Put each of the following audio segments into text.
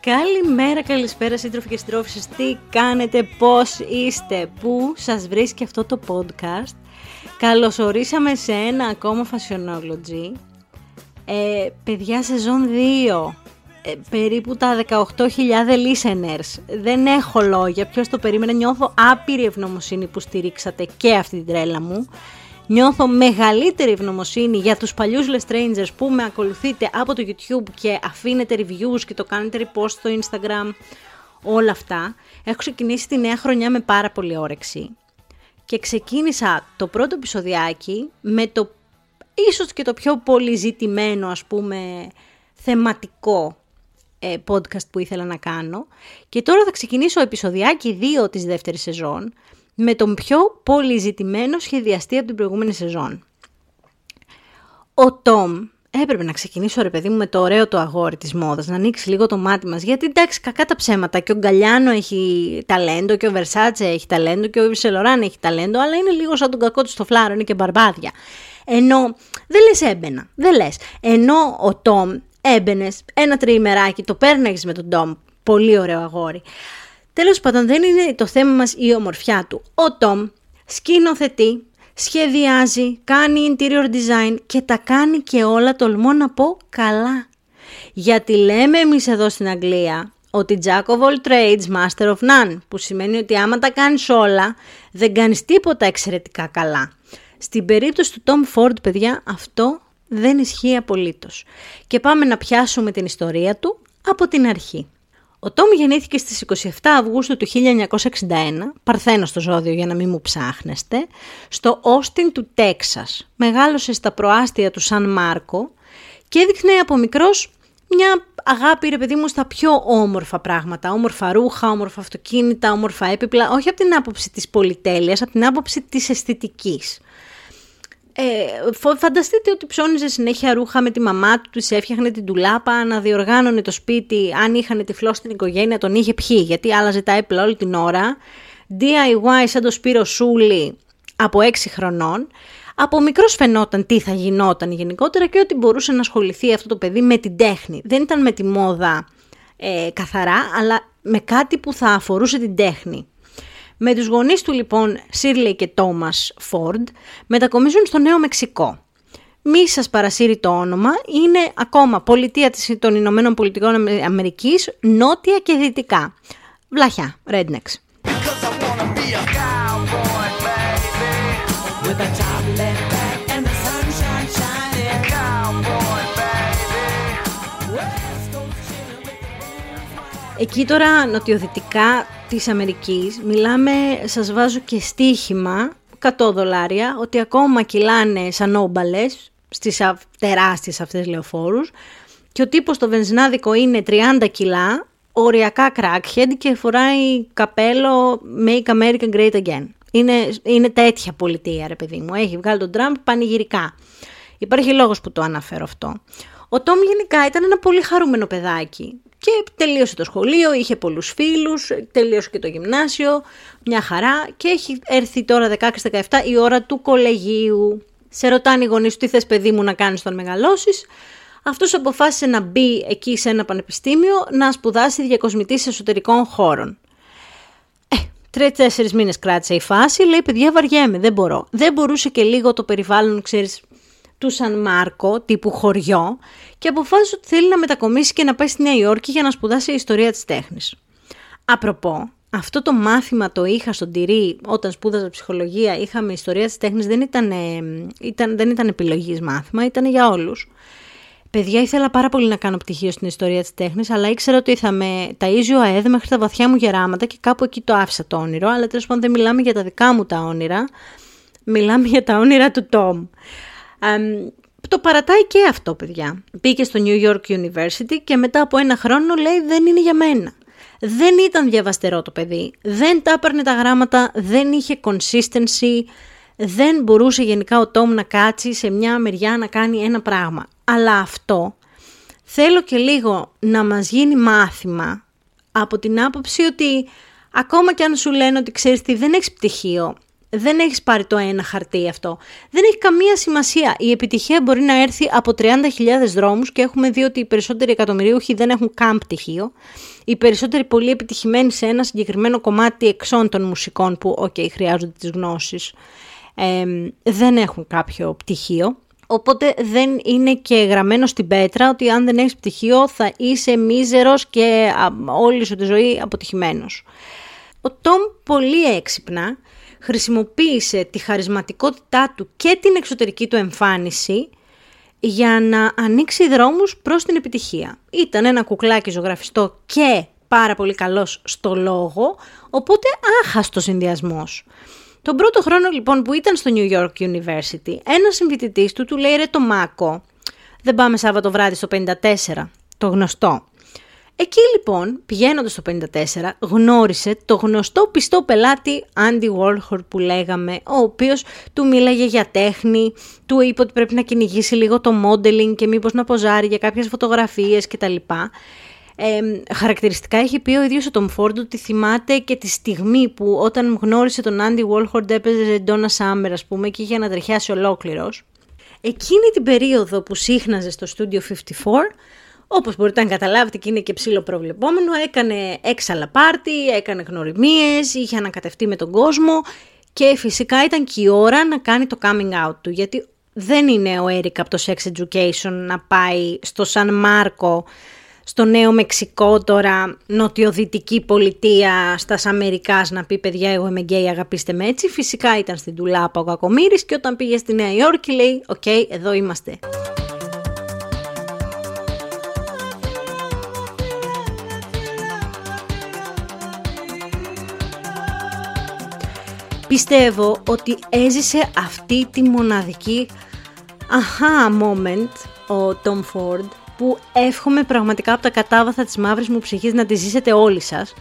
Καλημέρα, καλησπέρα σύντροφοι και συντρόφισσες. Τι κάνετε, πώς είστε, πού σας βρίσκει αυτό το podcast. Καλωσορίσαμε σε ένα ακόμα Fashionology. Ε, παιδιά, σεζόν 2. Ε, περίπου τα 18.000 listeners. Δεν έχω λόγια, ποιος το περίμενε. Νιώθω άπειρη ευγνωμοσύνη που στηρίξατε και αυτή την τρέλα μου. Νιώθω μεγαλύτερη ευγνωμοσύνη για τους παλιούς Les Strangers που με ακολουθείτε από το YouTube και αφήνετε reviews και το κάνετε repost στο Instagram, όλα αυτά. Έχω ξεκινήσει τη νέα χρονιά με πάρα πολύ όρεξη. Και ξεκίνησα το πρώτο επεισοδιάκι με το ίσως και το πιο πολύ ζητημένο ας πούμε θεματικό ε, podcast που ήθελα να κάνω. Και τώρα θα ξεκινήσω επεισοδιάκι 2 της δεύτερης σεζόν με τον πιο πολυζητημένο σχεδιαστή από την προηγούμενη σεζόν. Ο Τόμ έπρεπε να ξεκινήσω ρε παιδί μου με το ωραίο το αγόρι της μόδας, να ανοίξει λίγο το μάτι μας, γιατί εντάξει κακά τα ψέματα και ο Γκαλιάνο έχει ταλέντο και ο Βερσάτσε έχει ταλέντο και ο Ιβσελοράν έχει ταλέντο, αλλά είναι λίγο σαν τον κακό του στο φλάρο, είναι και μπαρμπάδια. Ενώ δεν λες έμπαινα, δεν λες. Ενώ ο Τόμ έμπαινες ένα τριημεράκι, το πέρναγες με τον Τόμ, πολύ ωραίο αγόρι. Τέλος πάντων δεν είναι το θέμα μας η ομορφιά του. Ο Τόμ σκηνοθετεί, σχεδιάζει, κάνει interior design και τα κάνει και όλα τολμώ να πω καλά. Γιατί λέμε εμείς εδώ στην Αγγλία ότι Jack of all trades, master of none, που σημαίνει ότι άμα τα κάνεις όλα, δεν κάνεις τίποτα εξαιρετικά καλά. Στην περίπτωση του Tom Ford, παιδιά, αυτό δεν ισχύει απολύτως. Και πάμε να πιάσουμε την ιστορία του από την αρχή. Ο Τόμ γεννήθηκε στις 27 Αυγούστου του 1961, παρθένος στο ζώδιο για να μην μου ψάχνεστε, στο Όστιν του Τέξας. Μεγάλωσε στα προάστια του Σαν Μάρκο και έδειχνε από μικρός μια αγάπη ρε παιδί μου στα πιο όμορφα πράγματα, όμορφα ρούχα, όμορφα αυτοκίνητα, όμορφα έπιπλα, όχι από την άποψη της πολυτέλειας, από την άποψη της αισθητικής. Ε, φανταστείτε ότι ψώνιζε συνέχεια ρούχα με τη μαμά του, της έφτιαχνε την τουλάπα, να διοργάνωνε το σπίτι. Αν είχαν τυφλό στην οικογένεια, τον είχε πιει, γιατί άλλαζε τα έπλα όλη την ώρα. DIY σαν το Σπύρο Σούλη από 6 χρονών. Από μικρός φαινόταν τι θα γινόταν γενικότερα και ότι μπορούσε να ασχοληθεί αυτό το παιδί με την τέχνη. Δεν ήταν με τη μόδα ε, καθαρά, αλλά με κάτι που θα αφορούσε την τέχνη. Με τους γονείς του λοιπόν, Σίρλεϊ και Τόμας Φόρντ, μετακομίζουν στο Νέο Μεξικό. Μη σας παρασύρει το όνομα, είναι ακόμα πολιτεία των Ηνωμένων Πολιτικών Αμερικής, νότια και δυτικά. Βλαχιά, rednecks. Εκεί τώρα νοτιοδυτικά της Αμερικής μιλάμε, σας βάζω και στοίχημα 100 δολάρια ότι ακόμα κυλάνε σαν όμπαλες στις τεράστιες αυτές λεωφόρους και ο τύπος το βενζινάδικο είναι 30 κιλά, οριακά crackhead και φοράει καπέλο Make America Great Again. Είναι, είναι τέτοια πολιτεία ρε παιδί μου, έχει βγάλει τον Τραμπ πανηγυρικά. Υπάρχει λόγος που το αναφέρω αυτό. Ο Τόμ γενικά ήταν ένα πολύ χαρούμενο παιδάκι. Και τελείωσε το σχολείο, είχε πολλούς φίλους, τελείωσε και το γυμνάσιο, μια χαρά και έχει έρθει τώρα 16-17 η ώρα του κολεγίου. Σε ρωτάνε οι γονείς του τι θες παιδί μου να κάνεις όταν μεγαλώσεις; Αυτός αποφάσισε να μπει εκεί σε ένα πανεπιστήμιο να σπουδάσει διακοσμητής εσωτερικών χώρων. Ε, τρει-τέσσερι μήνες κράτησε η φάση. Λέει: Παιδιά, βαριέμαι, δεν μπορώ. Δεν μπορούσε και λίγο το περιβάλλον, ξέρεις, του Σαν Μάρκο, τύπου χωριό, και αποφάσισε ότι θέλει να μετακομίσει και να πάει στη Νέα Υόρκη για να σπουδάσει η ιστορία της τέχνης. Απροπό, αυτό το μάθημα το είχα στον Τυρί όταν σπούδαζα ψυχολογία, είχαμε ιστορία της τέχνης, δεν ήταν, ήταν, δεν ήταν επιλογής μάθημα, ήταν για όλους. Παιδιά, ήθελα πάρα πολύ να κάνω πτυχίο στην ιστορία της τέχνης, αλλά ήξερα ότι θα με ταΐζει ο ΑΕΔ μέχρι τα βαθιά μου γεράματα και κάπου εκεί το άφησα το όνειρο, αλλά τέλος πάντων δεν μιλάμε για τα δικά μου τα όνειρα, μιλάμε για τα όνειρα του Τόμ το παρατάει και αυτό, παιδιά. Μπήκε στο New York University και μετά από ένα χρόνο λέει δεν είναι για μένα. Δεν ήταν διαβαστερό το παιδί, δεν τα έπαιρνε τα γράμματα, δεν είχε consistency, δεν μπορούσε γενικά ο Τόμ να κάτσει σε μια μεριά να κάνει ένα πράγμα. Αλλά αυτό θέλω και λίγο να μας γίνει μάθημα από την άποψη ότι ακόμα και αν σου λένε ότι ξέρεις τι δεν έχεις πτυχίο, Δεν έχεις πάρει το ένα χαρτί αυτό. Δεν έχει καμία σημασία. Η επιτυχία μπορεί να έρθει από 30.000 δρόμους και έχουμε δει ότι οι περισσότεροι εκατομμυρίουχοι δεν έχουν καν πτυχίο. Οι περισσότεροι πολύ επιτυχημένοι σε ένα συγκεκριμένο κομμάτι εξών των μουσικών που, οκ, χρειάζονται τις γνώσεις, ε, δεν έχουν κάποιο πτυχίο. Οπότε δεν είναι και γραμμένο στην πέτρα ότι αν δεν έχεις πτυχίο θα είσαι μίζερος και όλη σου τη ζωή αποτυχημένος. Ο Τόμ πολύ έξυπνα χρησιμοποίησε τη χαρισματικότητά του και την εξωτερική του εμφάνιση για να ανοίξει δρόμους προς την επιτυχία. Ήταν ένα κουκλάκι ζωγραφιστό και πάρα πολύ καλός στο λόγο, οπότε άχαστος συνδυασμός. Τον πρώτο χρόνο λοιπόν που ήταν στο New York University, ένας συμφοιτητής του του λέει ρε το Μάκο, δεν πάμε Σάββατο βράδυ στο 54, το γνωστό. Εκεί λοιπόν, πηγαίνοντας στο 54, γνώρισε το γνωστό πιστό πελάτη Andy Warhol που λέγαμε, ο οποίος του μίλαγε για τέχνη, του είπε ότι πρέπει να κυνηγήσει λίγο το modeling και μήπως να ποζάρει για κάποιες φωτογραφίες κτλ. Ε, χαρακτηριστικά έχει πει ο ίδιος ο Tom Ford ότι θυμάται και τη στιγμή που όταν γνώρισε τον Andy Warhol έπαιζε Donna Summer ας πούμε και είχε ανατριχιάσει ολόκληρος. Εκείνη την περίοδο που σύχναζε στο Studio 54 όπως μπορείτε να καταλάβετε και είναι και ψήλο προβλεπόμενο, έκανε έξαλα πάρτι, έκανε γνωριμίες, είχε ανακατευτεί με τον κόσμο και φυσικά ήταν και η ώρα να κάνει το coming out του, γιατί δεν είναι ο Eric από το Sex Education να πάει στο Σαν Μάρκο, στο Νέο Μεξικό τώρα, νοτιοδυτική πολιτεία, στα Αμερικάς να πει παιδιά εγώ είμαι γκέι αγαπήστε με έτσι. Φυσικά ήταν στην ντουλάπα ο Κακομύρης και όταν πήγε στη Νέα Υόρκη λέει οκ εδώ είμαστε. Πιστεύω ότι έζησε αυτή τη μοναδική αχά moment ο Tom Ford που εύχομαι πραγματικά από τα κατάβαθα της μαύρης μου ψυχής να τη ζήσετε όλοι σας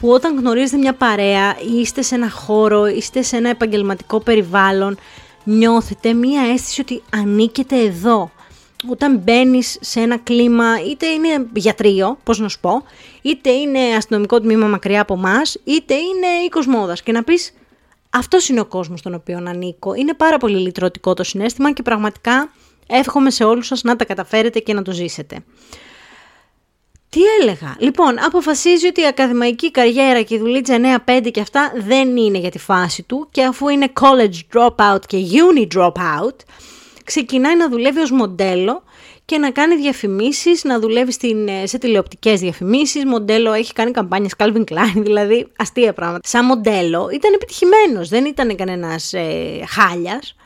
που όταν γνωρίζετε μια παρέα ή είστε σε ένα χώρο, είστε σε ένα επαγγελματικό περιβάλλον νιώθετε μια αίσθηση ότι ανήκετε εδώ. Όταν μπαίνεις σε ένα κλίμα, είτε είναι γιατρείο, πώς να σου πω, είτε είναι αστυνομικό τμήμα μακριά από εμά, είτε είναι οίκος μόδας. Και να πεις, αυτός είναι ο κόσμος στον οποίο ανήκω. Είναι πάρα πολύ λυτρωτικό το συνέστημα και πραγματικά εύχομαι σε όλους σας να τα καταφέρετε και να το ζήσετε. Τι έλεγα; Λοιπόν, αποφασίζει ότι η ακαδημαϊκή καριέρα και η δουλίτσα 9-5 και αυτά δεν είναι για τη φάση του και αφού είναι college dropout και uni dropout, ξεκινάει να δουλεύει ως μοντέλο και να κάνει διαφημίσεις, να δουλεύει στην, ε, σε τηλεοπτικές διαφημίσεις, μοντέλο έχει κάνει καμπάνιες Calvin Klein, δηλαδή αστεία πράγματα. Σαν μοντέλο ήταν επιτυχημένος, δεν ήταν κανένας ε, χάλιας.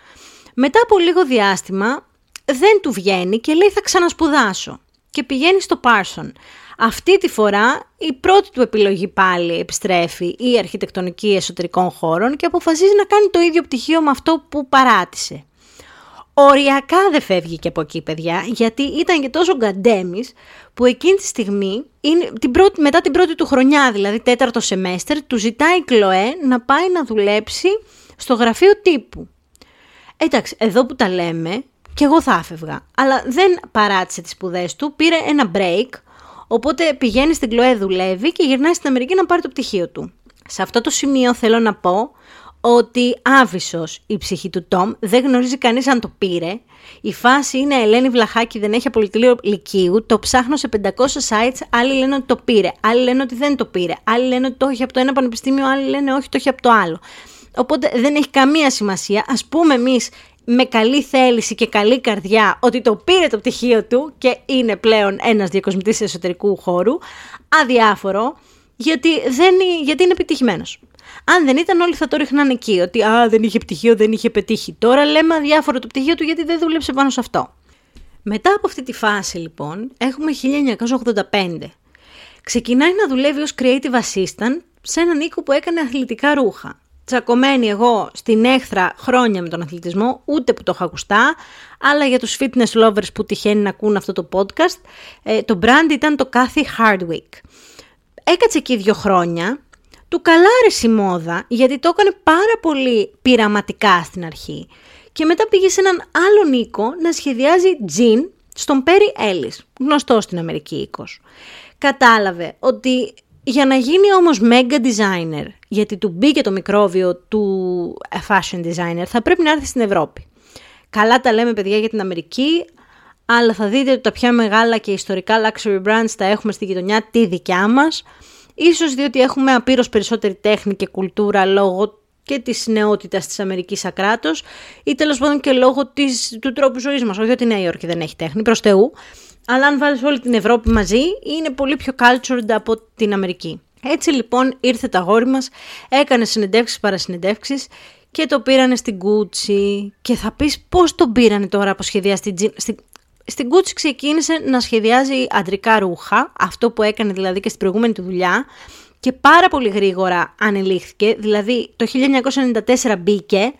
Μετά από λίγο διάστημα δεν του βγαίνει και λέει θα ξανασπουδάσω και πηγαίνει στο Πάρσον. Αυτή τη φορά η πρώτη του επιλογή πάλι επιστρέφει η αρχιτεκτονική εσωτερικών χώρων και αποφασίζει να κάνει το ίδιο πτυχίο με αυτό που παράτησε. Οριακά δεν φεύγει και από εκεί, παιδιά, γιατί ήταν και τόσο γκαντέμις που εκείνη τη στιγμή, είναι, την πρώτη, μετά την πρώτη του χρονιά, δηλαδή τέταρτο σεμέστερ, του ζητάει η Κλοέ να πάει να δουλέψει στο γραφείο τύπου. Εντάξει, εδώ που τα λέμε, και εγώ θα άφευγα. Αλλά δεν παράτησε τις σπουδές του, πήρε ένα break, οπότε πηγαίνει στην Κλοέ, δουλεύει και γυρνάει στην Αμερική να πάρει το πτυχίο του. Σε αυτό το σημείο θέλω να πω ότι άβυσος η ψυχή του Τόμ, δεν γνωρίζει κανείς αν το πήρε. Η φάση είναι Ελένη Βλαχάκη, δεν έχει απολυτήριο λυκείου, το ψάχνω σε 500 sites, άλλοι λένε ότι το πήρε, άλλοι λένε ότι δεν το πήρε, άλλοι λένε ότι το έχει από το ένα πανεπιστήμιο, άλλοι λένε όχι το έχει από το άλλο. Οπότε δεν έχει καμία σημασία. Ας πούμε εμείς με καλή θέληση και καλή καρδιά ότι το πήρε το πτυχίο του και είναι πλέον ένας διακοσμητής εσωτερικού χώρου, αδιάφορο, γιατί, δεν, γιατί είναι επιτυχημένος. Αν δεν ήταν, όλοι θα το ρίχναν εκεί. Ότι α, δεν είχε πτυχίο, δεν είχε πετύχει. Τώρα λέμε αδιάφορο το πτυχίο του γιατί δεν δούλεψε πάνω σε αυτό. Μετά από αυτή τη φάση, λοιπόν, έχουμε 1985. Ξεκινάει να δουλεύει ως creative assistant σε έναν οίκο που έκανε αθλητικά ρούχα τσακωμένη εγώ στην έχθρα χρόνια με τον αθλητισμό, ούτε που το έχω ακουστά, αλλά για τους fitness lovers που τυχαίνει να ακούν αυτό το podcast, ε, το brand ήταν το Cathy Hardwick. Έκατσε εκεί δύο χρόνια, του καλάρεσε η μόδα, γιατί το έκανε πάρα πολύ πειραματικά στην αρχή. Και μετά πήγε σε έναν άλλο Νίκο να σχεδιάζει τζιν στον Perry Ellis, γνωστό στην Αμερική οίκος. Κατάλαβε ότι Για να γίνει όμως mega designer, γιατί του μπήκε το μικρόβιο του fashion designer, θα πρέπει να έρθει στην Ευρώπη. Καλά τα λέμε παιδιά για την Αμερική, αλλά θα δείτε ότι τα πιο μεγάλα και ιστορικά luxury brands τα έχουμε στη γειτονιά τη δικιά μας. Ίσως διότι έχουμε απείρως περισσότερη τέχνη και κουλτούρα λόγω και της νεότητας της Αμερικής ακράτο, ή τέλος πάντων και λόγω της, του τρόπου ζωής μας. Όχι ότι η Νέα Υόρκη δεν έχει τέχνη, προς Θεού, αλλά αν βάλεις όλη την Ευρώπη μαζί, είναι πολύ πιο cultured από την Αμερική. Έτσι λοιπόν ήρθε το αγόρι μας, έκανε συνεντεύξεις παρασυνεντεύξεις και το πήρανε στην Gucci και θα πεις πώς το πήρανε τώρα από σχεδιαστή στην, στην Gucci ξεκίνησε να σχεδιάζει αντρικά ρούχα, αυτό που έκανε δηλαδή και στην προηγούμενη του δουλειά και πάρα πολύ γρήγορα ανελήχθηκε, δηλαδή το 1994 μπήκε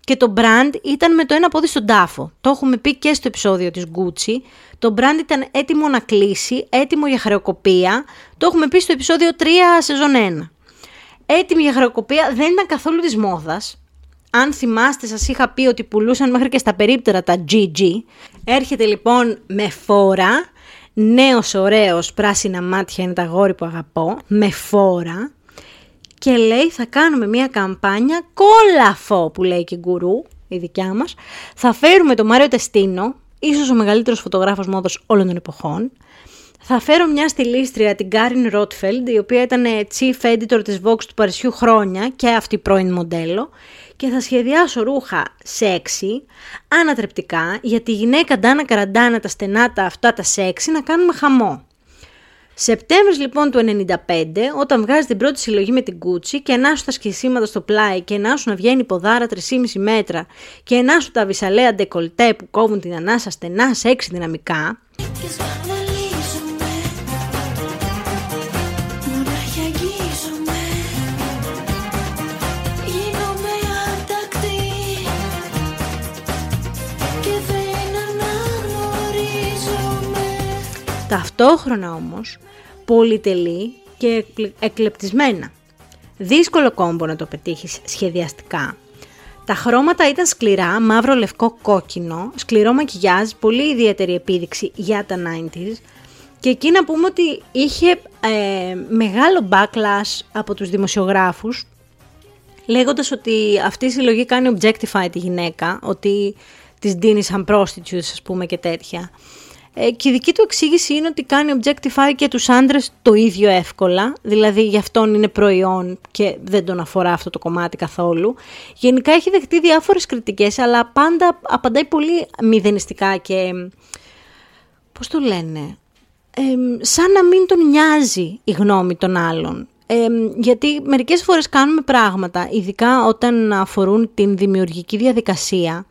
και το brand ήταν με το ένα πόδι στον τάφο. Το έχουμε πει και στο επεισόδιο της Gucci. Το brand ήταν έτοιμο να κλείσει, έτοιμο για χρεοκοπία. Το έχουμε πει στο επεισόδιο 3 σεζόν 1. Έτοιμη για χρεοκοπία δεν ήταν καθόλου της μόδας. Αν θυμάστε σας είχα πει ότι πουλούσαν μέχρι και στα περίπτερα τα GG. Έρχεται λοιπόν με φόρα, νέος ωραίος πράσινα μάτια είναι τα γόρι που αγαπώ, με φόρα και λέει θα κάνουμε μια καμπάνια κόλαφο που λέει και γκουρού, η δικιά μας. Θα φέρουμε τον Μάριο Τεστίνο, ίσως ο μεγαλύτερος φωτογράφος μόδος όλων των εποχών. Θα φέρω μια στυλίστρια, την Καρίν Ρόιτφελντ, η οποία ήταν chief editor της Vogue του Παρισιού χρόνια και αυτή πρώην μοντέλο. Και θα σχεδιάσω ρούχα σεξι, ανατρεπτικά, για τη γυναίκα Ντάνα Καραντάνα τα στενά τα αυτά τα σεξι να κάνουμε χαμό. Σεπτέμβρης λοιπόν του 95, όταν βγάζει την πρώτη συλλογή με την Gucci και να σου τα σκισίματα στο πλάι και να σου να βγαίνει ποδάρα 3,5 μέτρα και να σου τα βυσσαλέα ντεκολτέ που κόβουν την ανάσα στενά σεξι δυναμικά, Ταυτόχρονα όμως πολυτελή και εκλεπτισμένα. Δύσκολο κόμπο να το πετύχεις σχεδιαστικά. Τα χρώματα ήταν σκληρά, μαύρο, λευκό, κόκκινο, σκληρό μακιγιάζ, πολύ ιδιαίτερη επίδειξη για τα 90s και εκεί να πούμε ότι είχε ε, μεγάλο backlash από τους δημοσιογράφους λέγοντας ότι αυτή η συλλογή κάνει objectify τη γυναίκα, ότι τις δίνει σαν prostitutes ας πούμε και τέτοια. Ε, και η δική του εξήγηση είναι ότι κάνει objectify και τους άντρες το ίδιο εύκολα, δηλαδή γι' αυτόν είναι προϊόν και δεν τον αφορά αυτό το κομμάτι καθόλου. Γενικά έχει δεχτεί διάφορες κριτικές, αλλά πάντα απαντάει πολύ μηδενιστικά και, πώς το λένε, ε, σαν να μην τον νοιάζει η γνώμη των άλλων. Ε, γιατί μερικές φορές κάνουμε πράγματα, ειδικά όταν αφορούν την δημιουργική διαδικασία,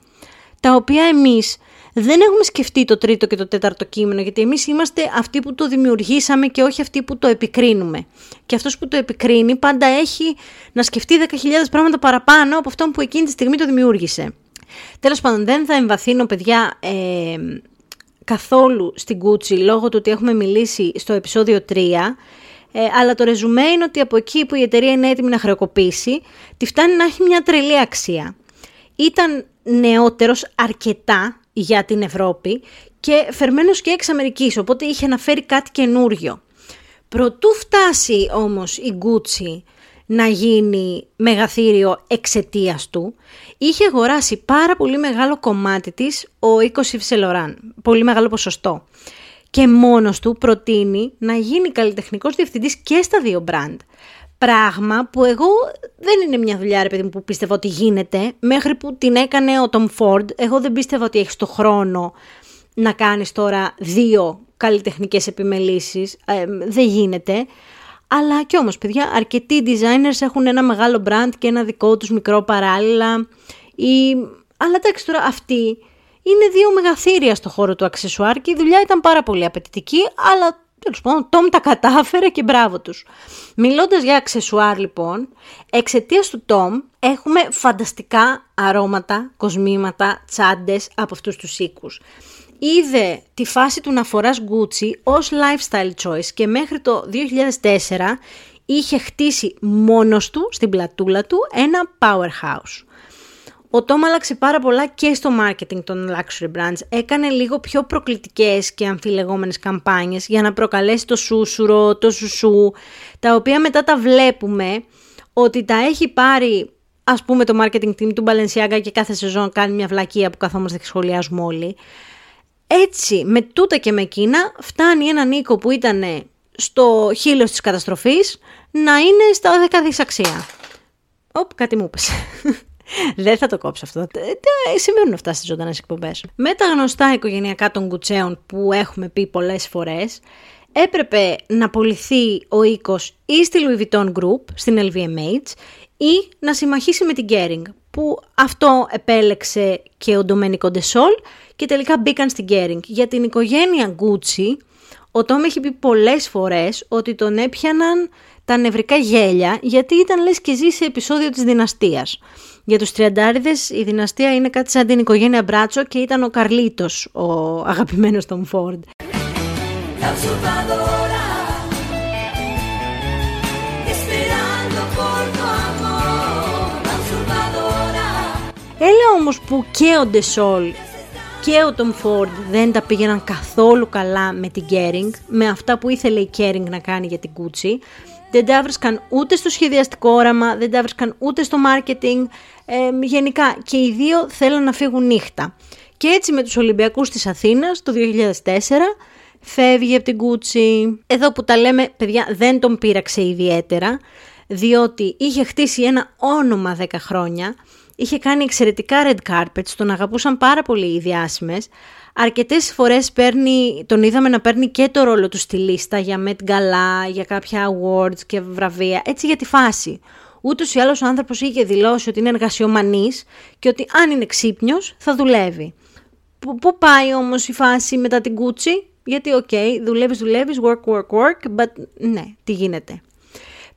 τα οποία εμείς δεν έχουμε σκεφτεί το τρίτο και το τέταρτο κείμενο, γιατί εμείς είμαστε αυτοί που το δημιουργήσαμε και όχι αυτοί που το επικρίνουμε. Και αυτός που το επικρίνει πάντα έχει να σκεφτεί 10.000 πράγματα παραπάνω από αυτόν που εκείνη τη στιγμή το δημιούργησε. Τέλος πάντων, δεν θα εμβαθύνω, παιδιά, ε, καθόλου στην Κούτσι, λόγω του ότι έχουμε μιλήσει στο επεισόδιο 3, ε, αλλά το ρεζουμέ είναι ότι από εκεί που η εταιρεία είναι έτοιμη να χρεοκοπήσει, τη φτάνει να έχει μια τρελή αξία. Ήταν νεότερος αρκετά για την Ευρώπη και φερμένος και εξ Αμερικής, οπότε είχε να φέρει κάτι καινούριο. Προτού φτάσει όμως η Gucci να γίνει μεγαθύριο εξαιτίας του, είχε αγοράσει πάρα πολύ μεγάλο κομμάτι της ο οίκος Ιψελοράν, πολύ μεγάλο ποσοστό. Και μόνος του προτείνει να γίνει καλλιτεχνικός διευθυντής και στα δύο μπραντ. Πράγμα που εγώ δεν είναι μια δουλειά, ρε παιδί μου, που πίστευα ότι γίνεται. Μέχρι που την έκανε ο Tom Ford, εγώ δεν πίστευα ότι έχεις το χρόνο να κάνεις τώρα δύο καλλιτεχνικές επιμελήσεις. Ε, δεν γίνεται. Αλλά κι όμως, παιδιά, αρκετοί designers έχουν ένα μεγάλο brand και ένα δικό τους μικρό παράλληλα. Ή... Αλλά εντάξει τώρα αυτοί είναι δύο μεγαθύρια στο χώρο του αξεσουάρ και η δουλειά ήταν πάρα πολύ απαιτητική, αλλά Τέλος πάντων, Τόμ τα κατάφερε και μπράβο τους. Μιλώντας για αξεσουάρ λοιπόν, εξαιτίας του Τόμ έχουμε φανταστικά αρώματα, κοσμήματα, τσάντες από αυτούς τους οίκους. Είδε τη φάση του να φοράς Gucci ως lifestyle choice και μέχρι το 2004 είχε χτίσει μόνος του στην πλατούλα του ένα powerhouse. Ο Tom άλλαξε πάρα πολλά και στο marketing των luxury brands. Έκανε λίγο πιο προκλητικές και αμφιλεγόμενες καμπάνιες για να προκαλέσει το σούσουρο, το σουσού, τα οποία μετά τα βλέπουμε ότι τα έχει πάρει ας πούμε το marketing team του Balenciaga και κάθε σεζόν κάνει μια βλακεία που καθόμαστε και σχολιάζουμε όλοι. Έτσι, με τούτα και με εκείνα, φτάνει ένα Νίκο που ήταν στο χείλος της καταστροφής να είναι στα 10 δισαξία. Οπ, κάτι μου είπες. Δεν θα το κόψω αυτό. Ε, συμβαίνουν αυτά στις ζωντανές εκπομπές. Με τα γνωστά οικογενειακά των κουτσέων που έχουμε πει πολλές φορές, έπρεπε να πουληθεί ο οίκος ή στη Louis Vuitton Group, στην LVMH, ή να συμμαχίσει με την Kering, που αυτό επέλεξε και ο Ντομένικο Ντεσόλ και τελικά μπήκαν στην Kering. Για την οικογένεια Gucci, ο Τόμ έχει πει πολλές φορές ότι τον έπιαναν τα νευρικά γέλια γιατί ήταν λες και ζει σε επεισόδιο της δυναστείας. Για τους τριαντάριδες η δυναστεία είναι κάτι σαν την οικογένεια Μπράτσο και ήταν ο Καρλίτος ο αγαπημένος των Φόρντ. Έλα όμως που και ο Ντεσόλ και ο Tom Ford δεν τα πήγαιναν καθόλου καλά με την Kering, με αυτά που ήθελε η Kering να κάνει για την Gucci. Δεν τα βρίσκαν ούτε στο σχεδιαστικό όραμα, δεν τα βρίσκαν ούτε στο marketing. Ε, γενικά και οι δύο θέλουν να φύγουν νύχτα. Και έτσι με τους Ολυμπιακούς της Αθήνας το 2004 φεύγει από την Gucci. Εδώ που τα λέμε, παιδιά, δεν τον πείραξε ιδιαίτερα, διότι είχε χτίσει ένα όνομα 10 χρόνια, είχε κάνει εξαιρετικά red carpets, τον αγαπούσαν πάρα πολύ οι διάσημες. Αρκετές φορές παίρνει, τον είδαμε να παίρνει και το ρόλο του στη λίστα για Met Gala, για κάποια awards και βραβεία, έτσι για τη φάση. Ούτως ή άλλως ο άνθρωπος είχε δηλώσει ότι είναι εργασιομανής και ότι αν είναι ξύπνιος θα δουλεύει. Πού πάει όμως η φάση μετά την κούτσι, γιατί ok, okay, δουλεύεις, δουλεύεις, work, work, work, but ναι, τι γίνεται.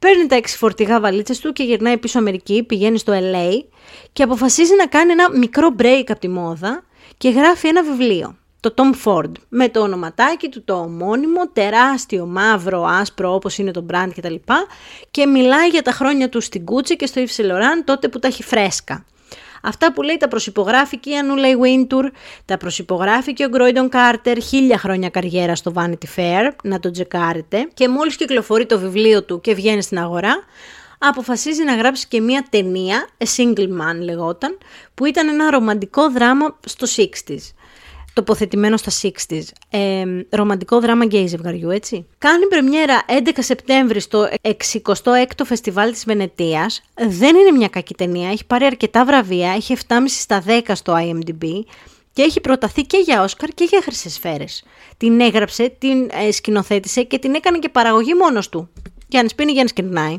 Παίρνει τα έξι φορτηγά βαλίτσες του και γυρνάει πίσω Αμερική, πηγαίνει στο LA και αποφασίζει να κάνει ένα μικρό break από τη μόδα και γράφει ένα βιβλίο. Το Tom Ford, με το ονοματάκι του το ομώνυμο, τεράστιο, μαύρο, άσπρο όπως είναι το brand κτλ. Και, και μιλάει για τα χρόνια του στην Gucci και στο Yves Saint Laurent τότε που τα έχει φρέσκα. Αυτά που λέει τα προσυπογράφει και η Ανούλα Wintour, τα προσυπογράφει και ο Γκρόιντον Κάρτερ, χίλια χρόνια καριέρα στο Vanity Fair, να το τζεκάρετε. Και μόλις κυκλοφορεί το βιβλίο του και βγαίνει στην αγορά, αποφασίζει να γράψει και μία ταινία, A Single Man λεγόταν, που ήταν ένα ρομαντικό δράμα στο 60s τοποθετημένο στα 60s. Ε, ρομαντικό δράμα γκέι ζευγαριού, έτσι. Κάνει πρεμιέρα 11 Σεπτέμβρη στο 66ο Φεστιβάλ της Βενετίας. Δεν είναι μια κακή ταινία, έχει πάρει αρκετά βραβεία, έχει 7,5 στα 10 στο IMDb και έχει προταθεί και για Όσκαρ και για Χρυσές Σφαίρες. Την έγραψε, την ε, σκηνοθέτησε και την έκανε και παραγωγή μόνος του. Γιάννης πίνει, Γιάννης κερνάει.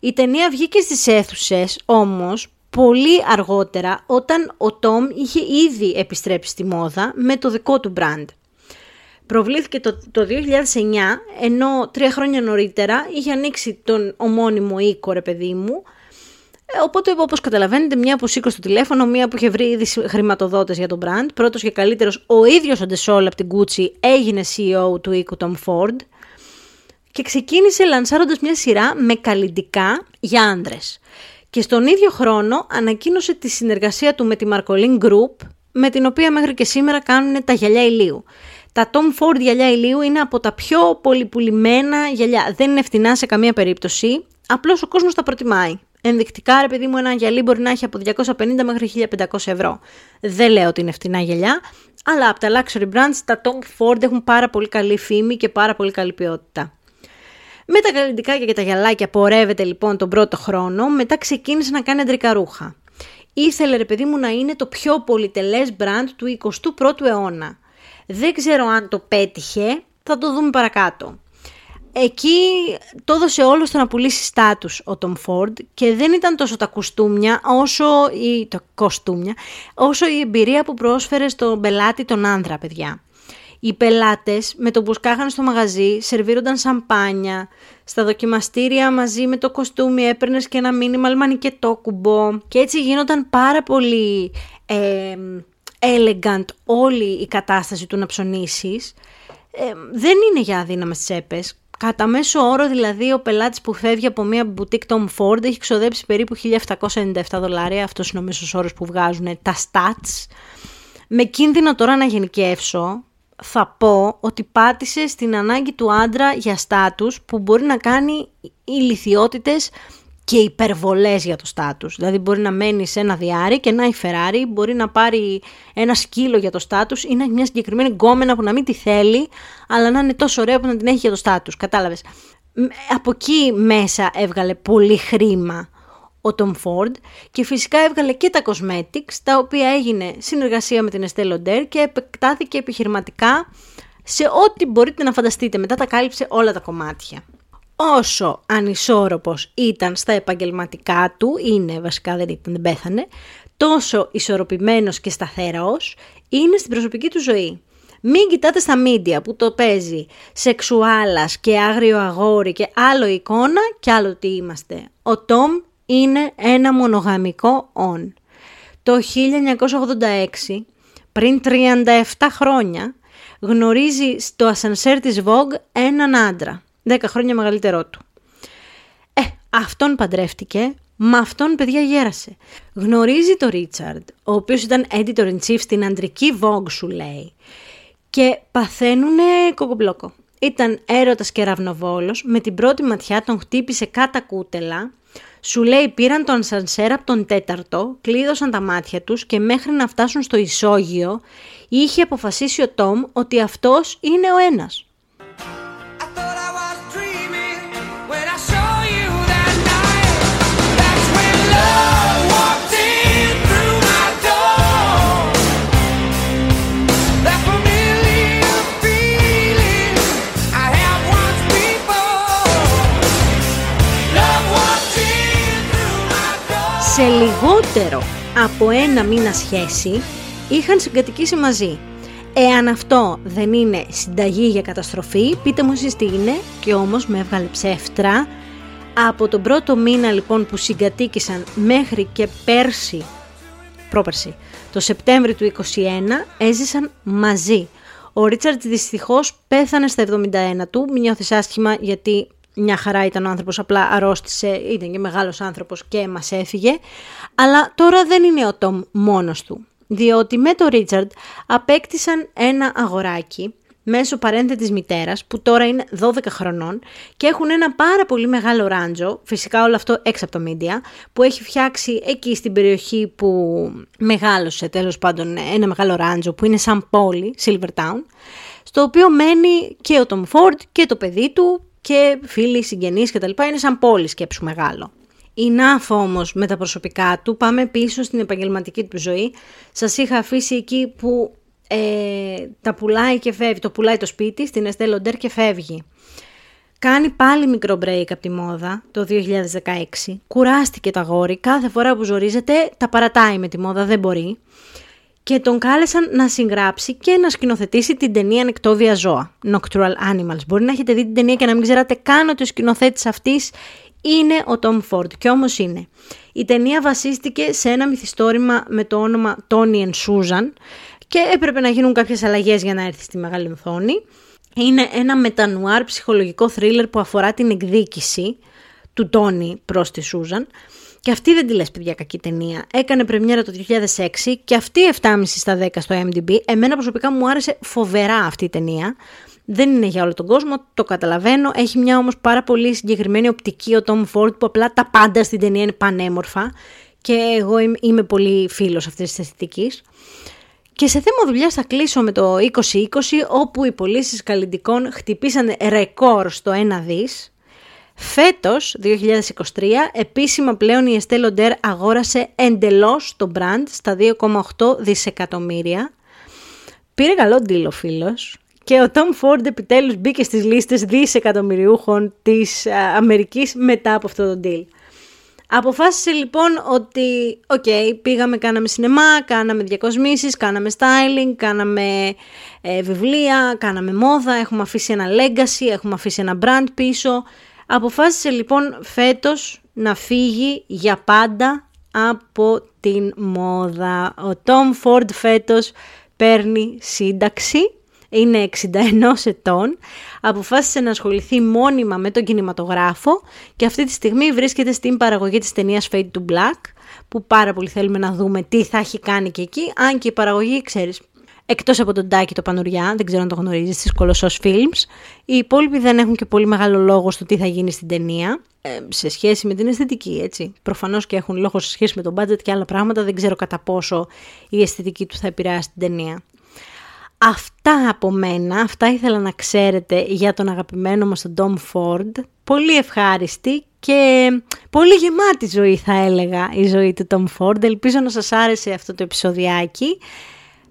Η ταινία βγήκε στις αίθουσες όμως πολύ αργότερα όταν ο Τόμ είχε ήδη επιστρέψει στη μόδα με το δικό του brand. Προβλήθηκε το, το 2009, ενώ τρία χρόνια νωρίτερα είχε ανοίξει τον ομώνυμο οίκο, ρε παιδί μου, ε, Οπότε, όπως καταλαβαίνετε, μια που σήκωσε το τηλέφωνο, μια που είχε βρει ήδη χρηματοδότες για τον brand, πρώτος και καλύτερος, ο ίδιος ο Ντεσόλ από την Gucci έγινε CEO του οίκου Tom Ford και ξεκίνησε λανσάροντας μια σειρά με καλλιτικά για άντρες. Και στον ίδιο χρόνο ανακοίνωσε τη συνεργασία του με τη Marcolin Group, με την οποία μέχρι και σήμερα κάνουν τα γυαλιά ηλίου. Τα Tom Ford γυαλιά ηλίου είναι από τα πιο πολυπουλημένα γυαλιά. Δεν είναι φτηνά σε καμία περίπτωση, απλώς ο κόσμος τα προτιμάει. Ενδεικτικά, ρε παιδί μου, ένα γυαλί μπορεί να έχει από 250 μέχρι 1500 ευρώ. Δεν λέω ότι είναι φτηνά γυαλιά, αλλά από τα luxury brands τα Tom Ford έχουν πάρα πολύ καλή φήμη και πάρα πολύ καλή ποιότητα. Με τα καλλιτικά και τα γυαλάκια πορεύεται λοιπόν τον πρώτο χρόνο, μετά ξεκίνησε να κάνει αντρικά ρούχα. Ήθελε ρε παιδί μου να είναι το πιο πολυτελές brand του 21ου αιώνα. Δεν ξέρω αν το πέτυχε, θα το δούμε παρακάτω. Εκεί το έδωσε όλο στο να πουλήσει στάτους ο Tom Ford και δεν ήταν τόσο τα κουστούμια όσο η, το κοστούμια, όσο η εμπειρία που πρόσφερε στον πελάτη τον άνδρα, παιδιά. Οι πελάτες με το που σκάγανε στο μαγαζί σερβίρονταν σαμπάνια. Στα δοκιμαστήρια μαζί με το κοστούμι έπαιρνες και ένα μήνυμα κουμπό. Και έτσι γίνονταν πάρα πολύ ε, elegant όλη η κατάσταση του να ψωνίσεις. Ε, δεν είναι για αδύναμες τσέπες. Κατά μέσο όρο δηλαδή ο πελάτης που φεύγει από μια boutique Tom Ford έχει ξοδέψει περίπου 1797 δολάρια, αυτός είναι ο μέσος όρος που βγάζουν τα stats. Με κίνδυνο τώρα να γενικεύσω, θα πω ότι πάτησε στην ανάγκη του άντρα για στάτους που μπορεί να κάνει ηλικιότητες και υπερβολές για το στάτους. Δηλαδή μπορεί να μένει σε ένα διάρρη και να η Ferrari, μπορεί να πάρει ένα σκύλο για το στάτους ή να έχει μια συγκεκριμένη γκόμενα που να μην τη θέλει, αλλά να είναι τόσο ωραία που να την έχει για το στάτους. Κατάλαβες. Από εκεί μέσα έβγαλε πολύ χρήμα ο Tom Ford και φυσικά έβγαλε και τα cosmetics, τα οποία έγινε συνεργασία με την Estée Lauder και επεκτάθηκε επιχειρηματικά σε ό,τι μπορείτε να φανταστείτε. Μετά τα κάλυψε όλα τα κομμάτια όσο ανισόρροπος ήταν στα επαγγελματικά του, είναι βασικά δεν ήταν, δεν πέθανε, τόσο ισορροπημένος και σταθερός είναι στην προσωπική του ζωή. Μην κοιτάτε στα μίντια που το παίζει σεξουάλας και άγριο αγόρι και άλλο εικόνα και άλλο τι είμαστε. Ο Τόμ είναι ένα μονογαμικό όν. Το 1986, πριν 37 χρόνια, γνωρίζει στο ασανσέρ της Vogue έναν άντρα. 10 χρόνια μεγαλύτερό του. Ε, αυτόν παντρεύτηκε, με αυτόν παιδιά γέρασε. Γνωρίζει τον Ρίτσαρντ, ο οποίος ήταν editor in chief στην αντρική Vogue σου λέει. Και παθαίνουνε κοκομπλόκο. Ήταν έρωτας και ραυνοβόλος, με την πρώτη ματιά τον χτύπησε κάτα κούτελα, σου λέει πήραν τον σανσέρ από τον τέταρτο, κλείδωσαν τα μάτια τους και μέχρι να φτάσουν στο ισόγειο είχε αποφασίσει ο Τόμ ότι αυτός είναι ο ένας. Λιγότερο από ένα μήνα σχέση είχαν συγκατοικήσει μαζί. Εάν αυτό δεν είναι συνταγή για καταστροφή, πείτε μου εσείς τι είναι και όμως με έβγαλε ψεύτρα. Από τον πρώτο μήνα λοιπόν που συγκατοίκησαν μέχρι και πέρσι, πρόπερσι, το Σεπτέμβριο του 2021 έζησαν μαζί. Ο Ρίτσαρτ δυστυχώς πέθανε στα 71 του, μην νιώθεις άσχημα γιατί μια χαρά ήταν ο άνθρωπος, απλά αρρώστησε, ήταν και μεγάλος άνθρωπος και μας έφυγε. Αλλά τώρα δεν είναι ο Τόμ μόνος του, διότι με τον Ρίτσαρντ απέκτησαν ένα αγοράκι μέσω παρένθετης μητέρας που τώρα είναι 12 χρονών και έχουν ένα πάρα πολύ μεγάλο ράντζο, φυσικά όλο αυτό έξω από το media, που έχει φτιάξει εκεί στην περιοχή που μεγάλωσε τέλος πάντων ένα μεγάλο ράντζο που είναι σαν πόλη, Silvertown, στο οποίο μένει και ο Τόμ Φόρτ και το παιδί του και φίλοι, συγγενείς κτλ. Είναι σαν πόλη σκέψου μεγάλο. Η Νάφ όμως με τα προσωπικά του, πάμε πίσω στην επαγγελματική του ζωή. Σας είχα αφήσει εκεί που ε, τα πουλάει και φεύγει. Το πουλάει το σπίτι στην Estelle και φεύγει. Κάνει πάλι μικρό break από τη μόδα το 2016. Κουράστηκε το αγόρι. Κάθε φορά που ζορίζεται τα παρατάει με τη μόδα, δεν μπορεί και τον κάλεσαν να συγγράψει και να σκηνοθετήσει την ταινία Νεκτόβια Ζώα, Nocturnal Animals. Μπορεί να έχετε δει την ταινία και να μην ξέρατε καν ότι ο σκηνοθέτης αυτής είναι ο Tom Ford και όμως είναι. Η ταινία βασίστηκε σε ένα μυθιστόρημα με το όνομα Tony and Susan και έπρεπε να γίνουν κάποιες αλλαγές για να έρθει στη μεγάλη οθόνη. Είναι ένα μετανουάρ ψυχολογικό θρίλερ που αφορά την εκδίκηση του Τόνι προς τη Σούζαν και αυτή δεν τη λες παιδιά κακή ταινία. Έκανε πρεμιέρα το 2006 και αυτή 7,5 στα 10 στο MDB. Εμένα προσωπικά μου άρεσε φοβερά αυτή η ταινία. Δεν είναι για όλο τον κόσμο, το καταλαβαίνω. Έχει μια όμως πάρα πολύ συγκεκριμένη οπτική ο Tom Ford που απλά τα πάντα στην ταινία είναι πανέμορφα και εγώ είμαι πολύ φίλος αυτής της αισθητικής. Και σε θέμα δουλειάς θα κλείσω με το 2020 όπου οι πωλήσεις καλλιντικών χτυπήσαν ρεκόρ στο 1 δις Φέτος, 2023, επίσημα πλέον η Estée Lauder αγόρασε εντελώς το brand στα 2,8 δισεκατομμύρια. Πήρε καλό deal ο φίλος και ο Tom Ford επιτέλους μπήκε στις λίστες δισεκατομμυριούχων της ε, Αμερικής μετά από αυτό το deal. Αποφάσισε λοιπόν ότι, ok, okay, πήγαμε, κάναμε σινεμά, κάναμε διακοσμήσεις, κάναμε styling, κάναμε ε, βιβλία, κάναμε μόδα, έχουμε αφήσει ένα legacy, έχουμε αφήσει ένα brand πίσω. Αποφάσισε λοιπόν φέτος να φύγει για πάντα από την μόδα. Ο Tom Ford φέτος παίρνει σύνταξη είναι 61 ετών, αποφάσισε να ασχοληθεί μόνιμα με τον κινηματογράφο και αυτή τη στιγμή βρίσκεται στην παραγωγή της ταινίας Fade to Black, που πάρα πολύ θέλουμε να δούμε τι θα έχει κάνει και εκεί, αν και η παραγωγή, ξέρεις, εκτός από τον Τάκη το Πανουριά, δεν ξέρω αν το γνωρίζεις, στις Κολοσσός Films, οι υπόλοιποι δεν έχουν και πολύ μεγάλο λόγο στο τι θα γίνει στην ταινία, ε, σε σχέση με την αισθητική, έτσι. Προφανώς και έχουν λόγο σε σχέση με τον budget και άλλα πράγματα, δεν ξέρω κατά πόσο η αισθητική του θα επηρεάσει την ταινία. Αυτά από μένα, αυτά ήθελα να ξέρετε για τον αγαπημένο μας τον Tom Ford. Πολύ ευχάριστη και πολύ γεμάτη ζωή θα έλεγα η ζωή του Tom Ford. Ελπίζω να σας άρεσε αυτό το επεισοδιάκι.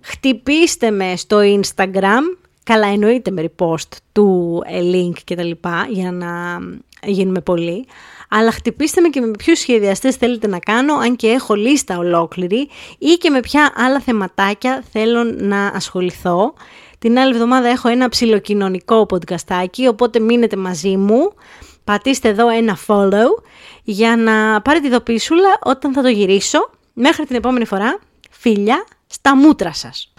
Χτυπήστε με στο Instagram, καλά εννοείται με repost του ε, link και τα λοιπά για να γίνουμε πολύ. Αλλά χτυπήστε με και με ποιους σχεδιαστές θέλετε να κάνω, αν και έχω λίστα ολόκληρη ή και με ποια άλλα θεματάκια θέλω να ασχοληθώ. Την άλλη εβδομάδα έχω ένα ψιλοκοινωνικό podcastάκι, οπότε μείνετε μαζί μου. Πατήστε εδώ ένα follow για να πάρετε ειδοποίησούλα όταν θα το γυρίσω. Μέχρι την επόμενη φορά, φίλια στα μούτρα σας.